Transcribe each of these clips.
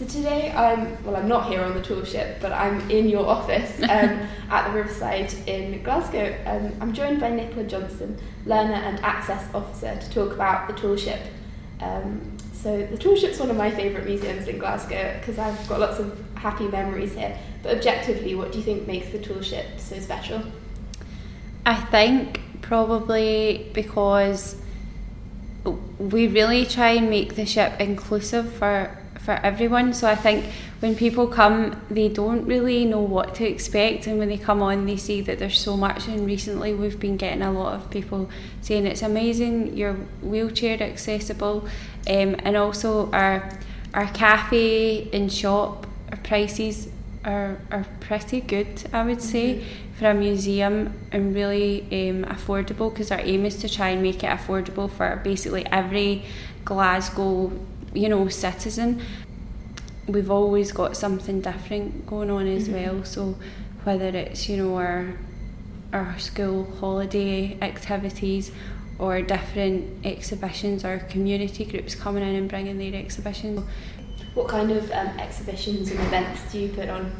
So today I'm well I'm not here on the tall ship but I'm in your office um, at the Riverside in Glasgow. Um, I'm joined by Nicola Johnston, learner and access officer to talk about the tall ship. Um, so the tall ship's one of my favourite museums in Glasgow because I've got lots of happy memories here. But objectively, what do you think makes the tall ship so special? I think probably because we really try and make the ship inclusive for for everyone. So I think when people come, they don't really know what to expect, and when they come on, they see that there's so much. And recently, we've been getting a lot of people saying it's amazing, you're wheelchair accessible, um, and also our our cafe and shop our prices are are pretty good, I would say. Mm-hmm for a museum and really um, affordable because our aim is to try and make it affordable for basically every Glasgow you know citizen we've always got something different going on as mm-hmm. well so whether it's you know our our school holiday activities or different exhibitions or community groups coming in and bringing their exhibitions what kind of um, exhibitions and events do you put on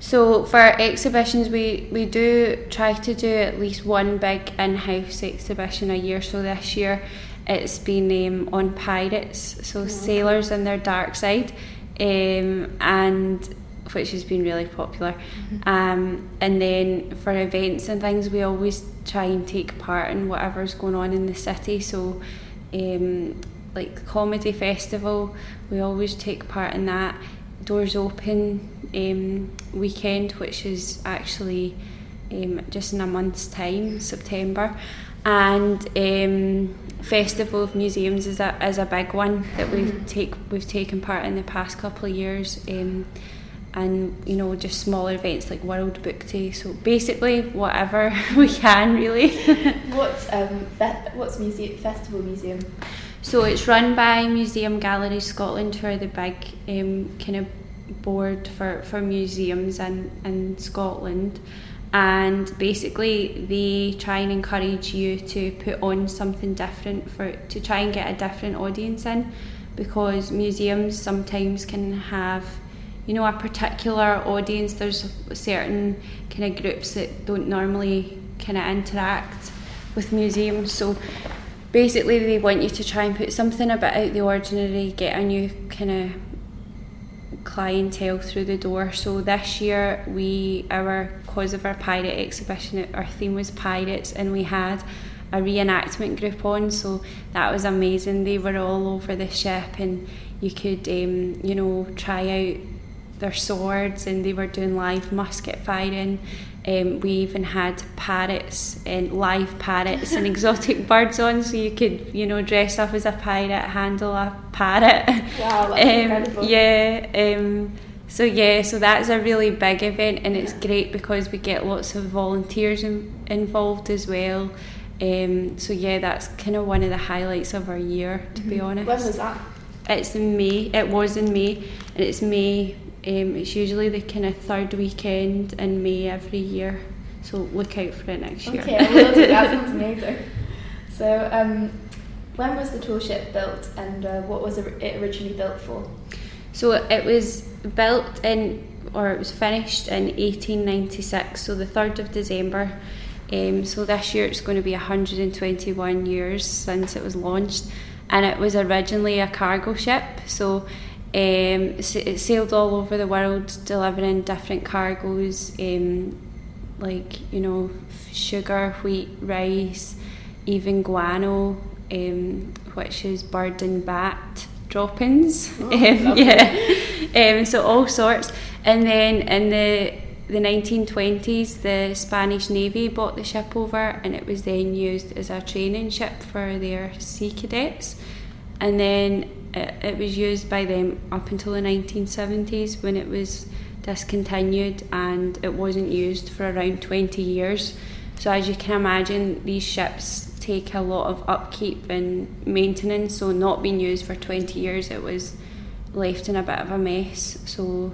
so for exhibitions, we, we do try to do at least one big in-house exhibition a year. So this year, it's been um, on pirates, so oh, sailors and their dark side, um, and which has been really popular. Mm-hmm. Um, and then for events and things, we always try and take part in whatever's going on in the city. So, um, like the comedy festival, we always take part in that. Doors open um, weekend, which is actually um, just in a month's time, September, and um, Festival of Museums is a is a big one that we mm-hmm. take we've taken part in the past couple of years. Um, and you know just smaller events like World Book Day. So basically, whatever we can really. what's um fe- what's museum festival museum? So it's run by Museum Gallery Scotland, who are the big um, kind of board for, for museums in, in Scotland and basically they try and encourage you to put on something different for to try and get a different audience in. Because museums sometimes can have you know a particular audience. There's certain kind of groups that don't normally kind of interact with museums. So basically they want you to try and put something a bit out the ordinary get a new kind of clientele through the door. So this year we our cause of our pirate exhibition our theme was pirates and we had a reenactment group on so that was amazing. They were all over the ship and you could um, you know try out their swords and they were doing live musket firing um, we even had parrots and live parrots and exotic birds on, so you could, you know, dress up as a pirate, handle a parrot. Wow, that's um, incredible. Yeah. So yeah, so that's a really big event, and it's great because we get lots of volunteers in, involved as well. Um, so yeah, that's kind of one of the highlights of our year, to mm-hmm. be honest. When was that? It's in May. It was in May, and it's May um, it's usually the kind of third weekend in May every year. So look out for it next year. Okay. That sounds amazing. So, um, when was the tall ship built, and uh, what was it originally built for? So it was built in, or it was finished in 1896. So the third of December. Um, so this year it's going to be 121 years since it was launched, and it was originally a cargo ship. So um, it sailed all over the world, delivering different cargoes, um, like you know, sugar, wheat, rice, even guano, um, which is bird and bat droppings. Oh, um, yeah, um, so all sorts. And then in the the 1920s, the Spanish Navy bought the ship over, and it was then used as a training ship for their sea cadets. And then it, it was used by them up until the 1970s when it was discontinued and it wasn't used for around 20 years. So, as you can imagine, these ships take a lot of upkeep and maintenance. So, not being used for 20 years, it was left in a bit of a mess. So,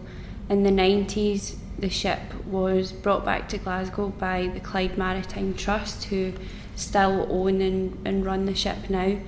in the 90s, the ship was brought back to Glasgow by the Clyde Maritime Trust, who still own and, and run the ship now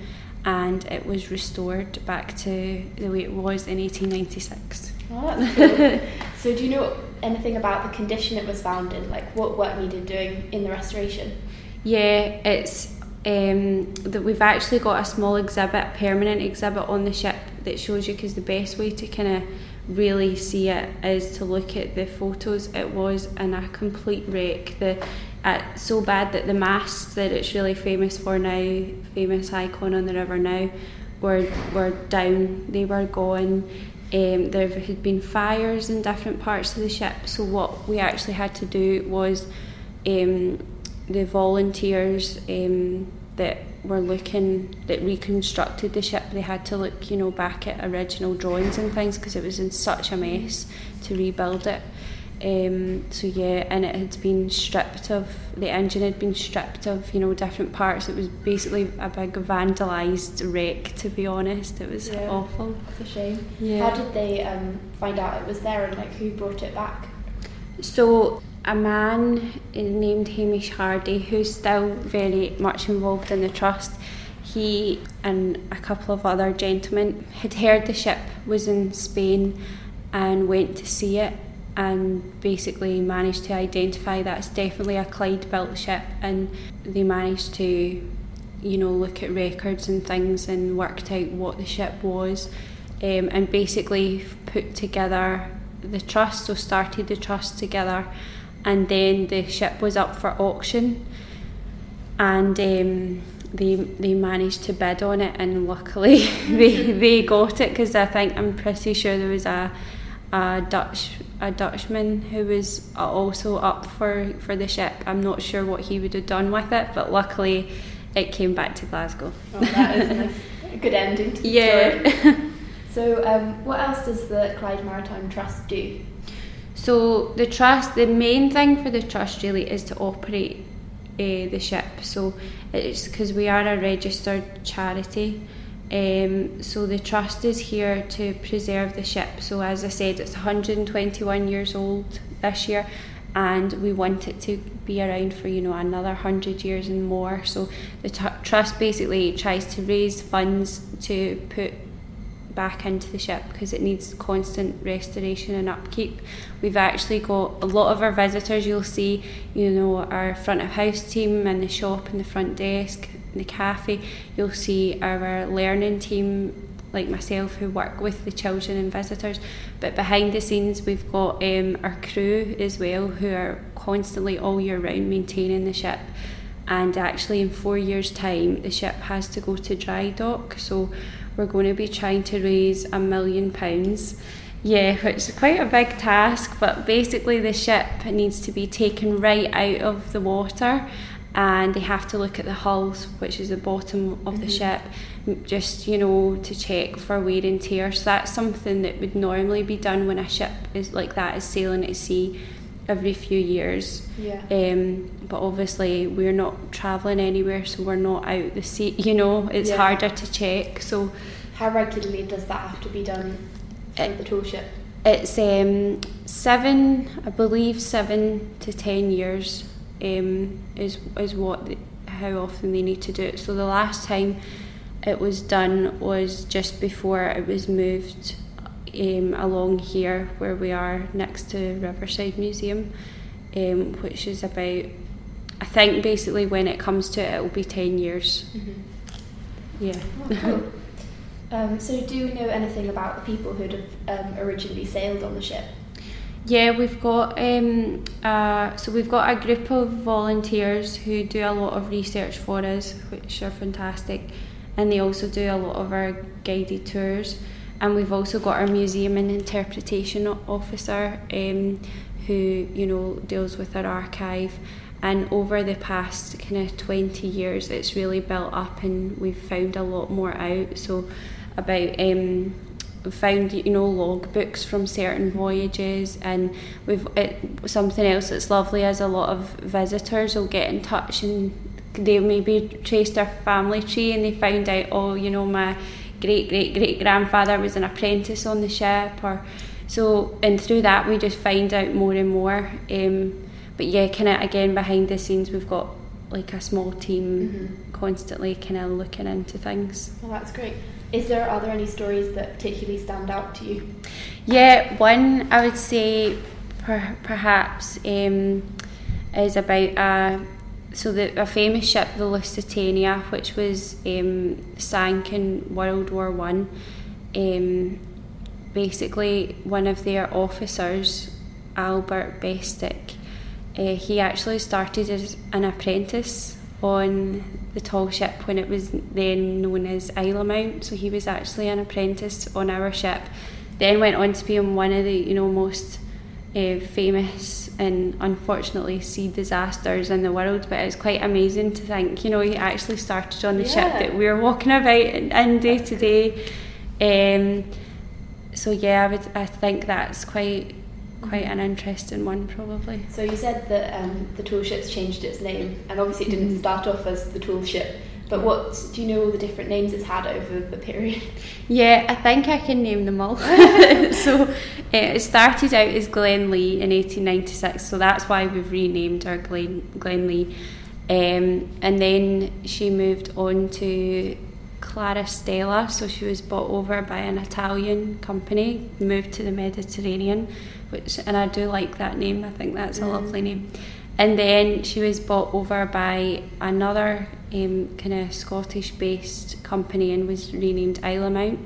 and it was restored back to the way it was in 1896. Oh, cool. so, do you know anything about the condition it was found in? Like, what work needed doing in the restoration? Yeah, it's um, that we've actually got a small exhibit, permanent exhibit on the ship that shows you because the best way to kind of really see it is to look at the photos. It was in a complete wreck. The uh, so bad that the masts that it's really famous for now, famous icon on the river now, were were down. They were gone. Um, there had been fires in different parts of the ship. So what we actually had to do was um, the volunteers um, that were looking that reconstructed the ship. They had to look, you know, back at original drawings and things because it was in such a mess to rebuild it. Um, so yeah, and it had been stripped of the engine had been stripped of you know different parts. It was basically a big vandalised wreck. To be honest, it was Yeah. awful. It's a shame. Yeah. How did they um, find out it was there and like who brought it back? So a man named Hamish Hardy, who's still very much involved in the trust, he and a couple of other gentlemen had heard the ship was in Spain and went to see it and basically managed to identify that it's definitely a Clyde built ship and they managed to you know look at records and things and worked out what the ship was um, and basically put together the trust so started the trust together and then the ship was up for auction and um, they they managed to bid on it and luckily they they got it because I think I'm pretty sure there was a a Dutch a Dutchman who was also up for for the ship. I'm not sure what he would have done with it, but luckily it came back to Glasgow. Oh, that is nice. a good ending to the story. Yeah. So, um, what else does the Clyde Maritime Trust do? So the trust, the main thing for the trust really is to operate uh, the ship. So it's because we are a registered charity. Um, so the trust is here to preserve the ship. So as I said, it's 121 years old this year, and we want it to be around for you know another hundred years and more. So the t- trust basically tries to raise funds to put back into the ship because it needs constant restoration and upkeep. We've actually got a lot of our visitors, you'll see, you know, our front of house team and the shop and the front desk, and the cafe. You'll see our learning team, like myself, who work with the children and visitors. But behind the scenes, we've got um, our crew as well, who are constantly all year round maintaining the ship and actually in four years time the ship has to go to dry dock so we're going to be trying to raise a million pounds. Yeah which is quite a big task but basically the ship needs to be taken right out of the water and they have to look at the hulls which is the bottom of the mm-hmm. ship just you know to check for wear and tear. So that's something that would normally be done when a ship is like that is sailing at sea every few years Yeah. um, but obviously we're not travelling anywhere, so we're not out the sea. You know, it's Yeah. harder to check. So How regularly does that have to be done for It- the tall ship? it's um, seven, I believe, seven to ten years um, is is what the, how often they need to do it. So the last time it was done was just before it was moved um, along here, where we are next to Riverside Museum, um, which is about. I think basically when it comes to it, it will be ten years. Yeah. Oh, cool. um, so, do we know anything about the people who'd have um, originally sailed on the ship? Yeah, we've got um, uh, so we've got a group of volunteers who do a lot of research for us, which are fantastic, and they also do a lot of our guided tours. And we've also got our museum and interpretation officer, um, who you know deals with our archive. And over the past kind of twenty years, it's really built up, and we've found a lot more out. So about um, found you know logbooks from certain voyages and we've it, something else that's lovely is a lot of visitors will get in touch and they maybe traced their family tree and they found out oh you know my great great great grandfather was an apprentice on the ship or so and through that we just find out more and more um, but yeah kind of again behind the scenes we've got like a small team constantly kind of looking into things. Oh, that's great. Is there are there any stories that particularly stand out to you? Yeah, one I would say per, perhaps um, is about a so the, a famous ship, the Lusitania, which was um, sank in World War One. Um, basically, one of their officers, Albert Bestic, uh, he actually started as an apprentice on the tall ship when it was then known as Islamount. So he was actually an apprentice on our ship. Then went on to be on one of the you know most uh, famous and unfortunately sea disasters in the world. But it's quite amazing to think you know he actually started on the Yeah. ship that we're walking about in, day to day. Um, so yeah, I would I think that's quite quite an interesting one probably. So you said that um, the tall ship's changed its name, and obviously it didn't Mhm. start off as the tall ship. But what do you know all the different names it's had over the period? Yeah, I think I can name them all. so it started out as Glenlee in 1896, so that's why we've renamed her Glen, Glenlee. Um, and then she moved on to Clarastella, so she was bought over by an Italian company, moved to the Mediterranean, which and I do like that name. I think that's a Mm. lovely name. And then she was bought over by another um, kind of Scottish-based company and was renamed Islamount.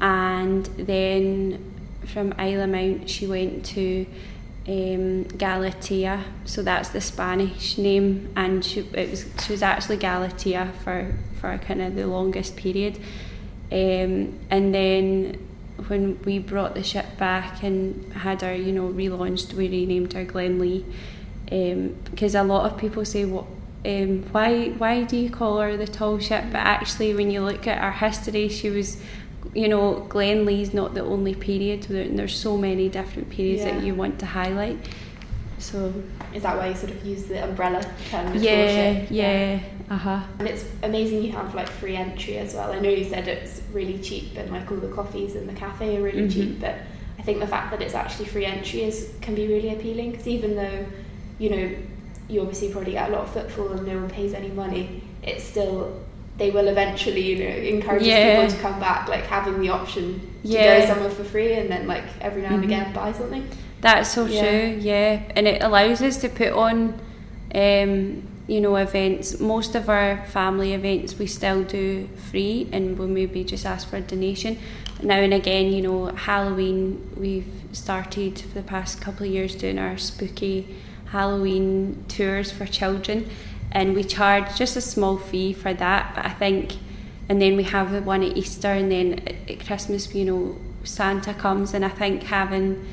And then from Isle of Mount, she went to um, Galatea, so that's the Spanish name, and she it was she was actually Galatea for for kind of the longest period. Um, and then when we brought the ship back and had her, you know, relaunched, we renamed her Glenlee um, because a lot of people say, "What? Um, why? Why do you call her the tall ship?" But actually, when you look at her history, she was, you know, Glenlee's not the only period. There, there's so many different periods Yeah. that you want to highlight. So Is that why you sort of use the umbrella term? tall yeah, yeah, uh huh. And it's amazing you have like free entry as well. I know you said it's really cheap and like all the coffees in the cafe are really Mhm. cheap, but I think the fact that it's actually free entry is can be really appealing because even though you know you obviously probably get a lot of footfall and no one pays any money, it's still they will eventually you know encourage Yeah. people to come back. Like having the option to Yeah. go somewhere for free and then like every now and Mhm. again buy something. That's so Yeah. true, yeah. And it allows us to put on, um, you know, events. Most of our family events we still do free and we'll maybe just ask for a donation. Now and again, you know, Halloween, we've started for the past couple of years doing our spooky Halloween tours for children and we charge just a small fee for that. But I think, and then we have the one at Easter and then at, Christmas, you know, Santa comes and I think having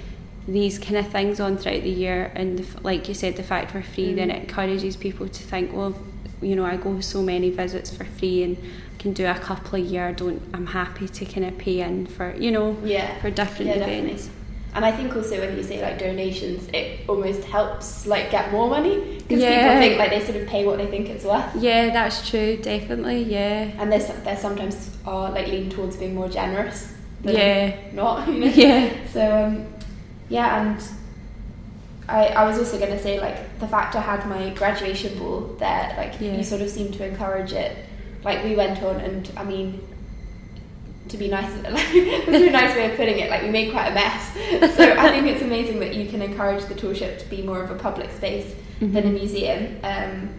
these kind of things on throughout the year and the, like you said the fact we're free then Mm. it encourages people to think well you know I go so many visits for free and can do a couple a year I don't I'm happy to kind of pay in for you know Yeah. for different Yeah, events definitely. And I think also when you say like donations, it almost helps like get more money because Yeah. people think like they sort of pay what they think it's worth. yeah that's true definitely yeah And there's they sometimes are like lean towards being more generous. Than Yeah. Not. You know? yeah So um, yeah, and I I was also gonna say like the fact I had my graduation ball there, like Yeah. you sort of seem to encourage it. Like we went on, and I mean. To be nice, like, this is a nice way of putting it. Like we made quite a mess, so I think it's amazing that you can encourage the tour ship to be more of a public space than a Mhm. museum, um,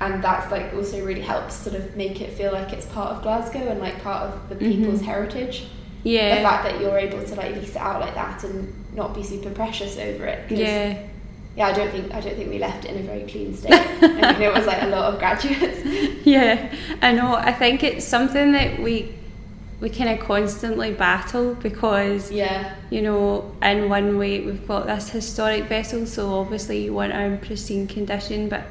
and that's like also really helps sort of make it feel like it's part of Glasgow and like part of the people's Mhm. heritage Yeah. the fact that you're able to like lease it out like that and not be super precious over it. yeah yeah. I don't think I don't think we left it in a very clean state. I think there was like a lot of graduates. yeah I know I think it's something that we we kind of constantly battle because Yeah, you know, in one way we've got this historic vessel, so obviously you want in pristine condition, but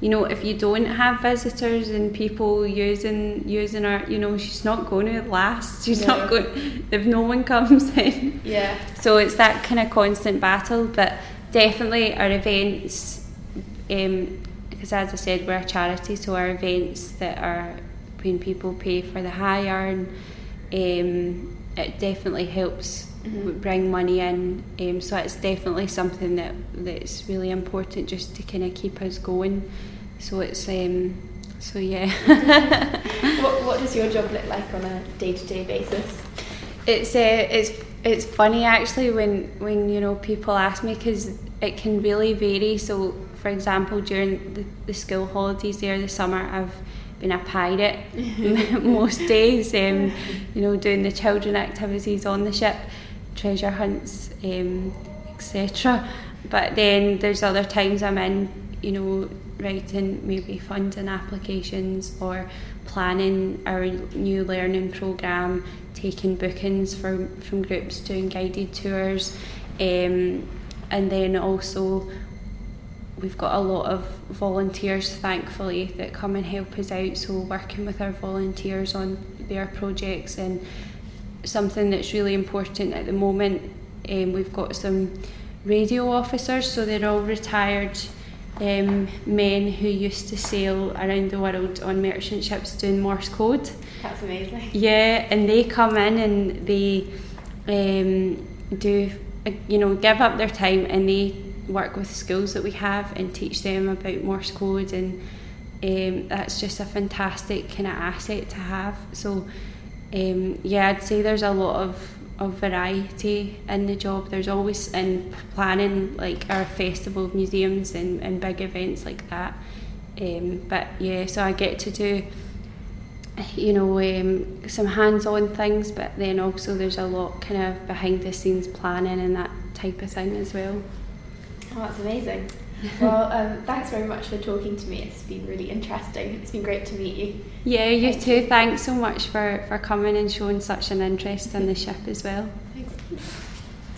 you know, if you don't have visitors and people using using her, you know, she's not going to last. She's No. not going if no one comes in. yeah, So it's that kind of constant battle, but definitely our events, um, because as I said, we're a charity, so our events that are when people pay for the hire, and um, it definitely helps Mhm. bring money in. Um, so it's definitely something that that's really important just to kind of keep us going. So it's um, So yeah. what, what does your job look like on a day to day basis? It's uh, it's it's funny actually when when you know people ask me because it can really vary. So for example, during the, the school holidays there, the summer, I've been a pirate most days. Um, you know, doing the children activities on the ship, treasure hunts, um, etc. But then there's other times I'm in, you know, writing maybe funding applications or planning our new learning programme, taking bookings from, from groups, doing guided tours, um, and then also we've got a lot of volunteers thankfully that come and help us out so working with our volunteers on their projects and something that's really important at the moment um, we've got some radio officers so they're all retired um, men who used to sail around the world on merchant ships doing Morse code. That's amazing. Yeah, and they come in and they um, do, you know, give up their time and they work with schools that we have and teach them about Morse code and um, that's just a fantastic kind of asset to have. So um, yeah, I'd say there's a lot of of variety in the job. There's always in planning like our festival museums and, and big events like that. Um, but yeah, so I get to do you know um, some hands-on things, but then also there's a lot kind of behind the scenes planning and that type of thing as well. Oh, that's amazing. well, um, thanks very much for talking to me. It's been really interesting. It's been great to meet you. Yeah, you Thank too. You. Thanks so much for, for coming and showing such an interest in the ship as well. Thanks.